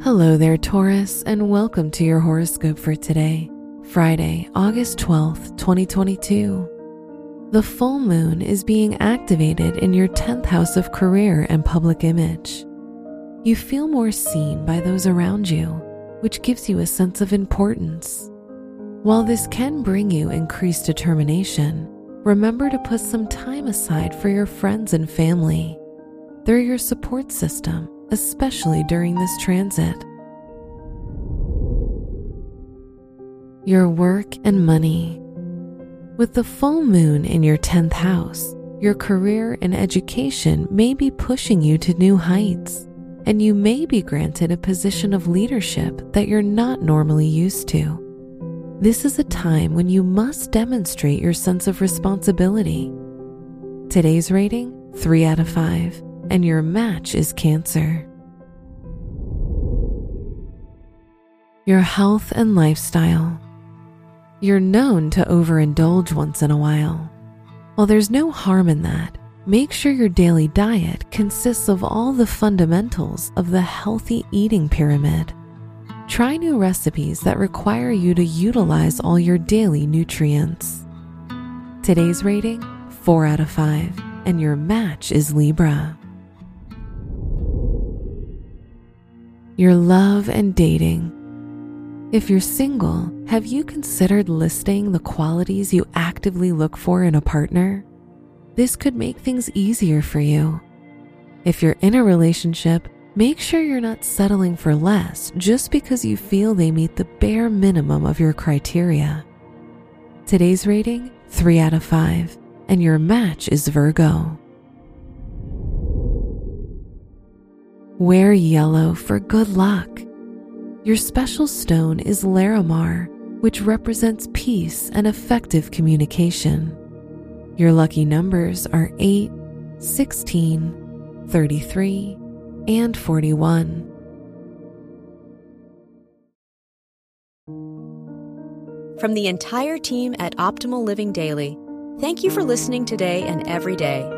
Hello there, Taurus, and welcome to your horoscope for today, Friday, August 12th, 2022. The full moon is being activated in your 10th house of career and public image. You feel more seen by those around you, which gives you a sense of importance. While this can bring you increased determination, remember to put some time aside for your friends and family. They're your support system, especially during this transit. Your work and money. With the full moon in your 10th house, your career and education may be pushing you to new heights, and you may be granted a position of leadership that you're not normally used to. This is a time when you must demonstrate your sense of responsibility. Today's rating 3 out of 5, and your match is Cancer. Your health and lifestyle. You're known to overindulge once in a while. While there's no harm in that, make sure your daily diet consists of all the fundamentals of the healthy eating pyramid. Try new recipes that require you to utilize all your daily nutrients. Today's rating 4 out of 5, and your match is Libra. Your love and dating. If you're single, have you considered listing the qualities you actively look for in a partner? This could make things easier for you. If you're in a relationship, Make sure you're not settling for less just because you feel they meet the bare minimum of your criteria. Today's rating 3 out of 5, and your match is Virgo. Wear yellow for good luck. Your special stone is Larimar, which represents peace and effective communication. Your lucky numbers are 8, 16, 33, and 41. From the entire team at Optimal Living Daily, thank you for listening today and every day.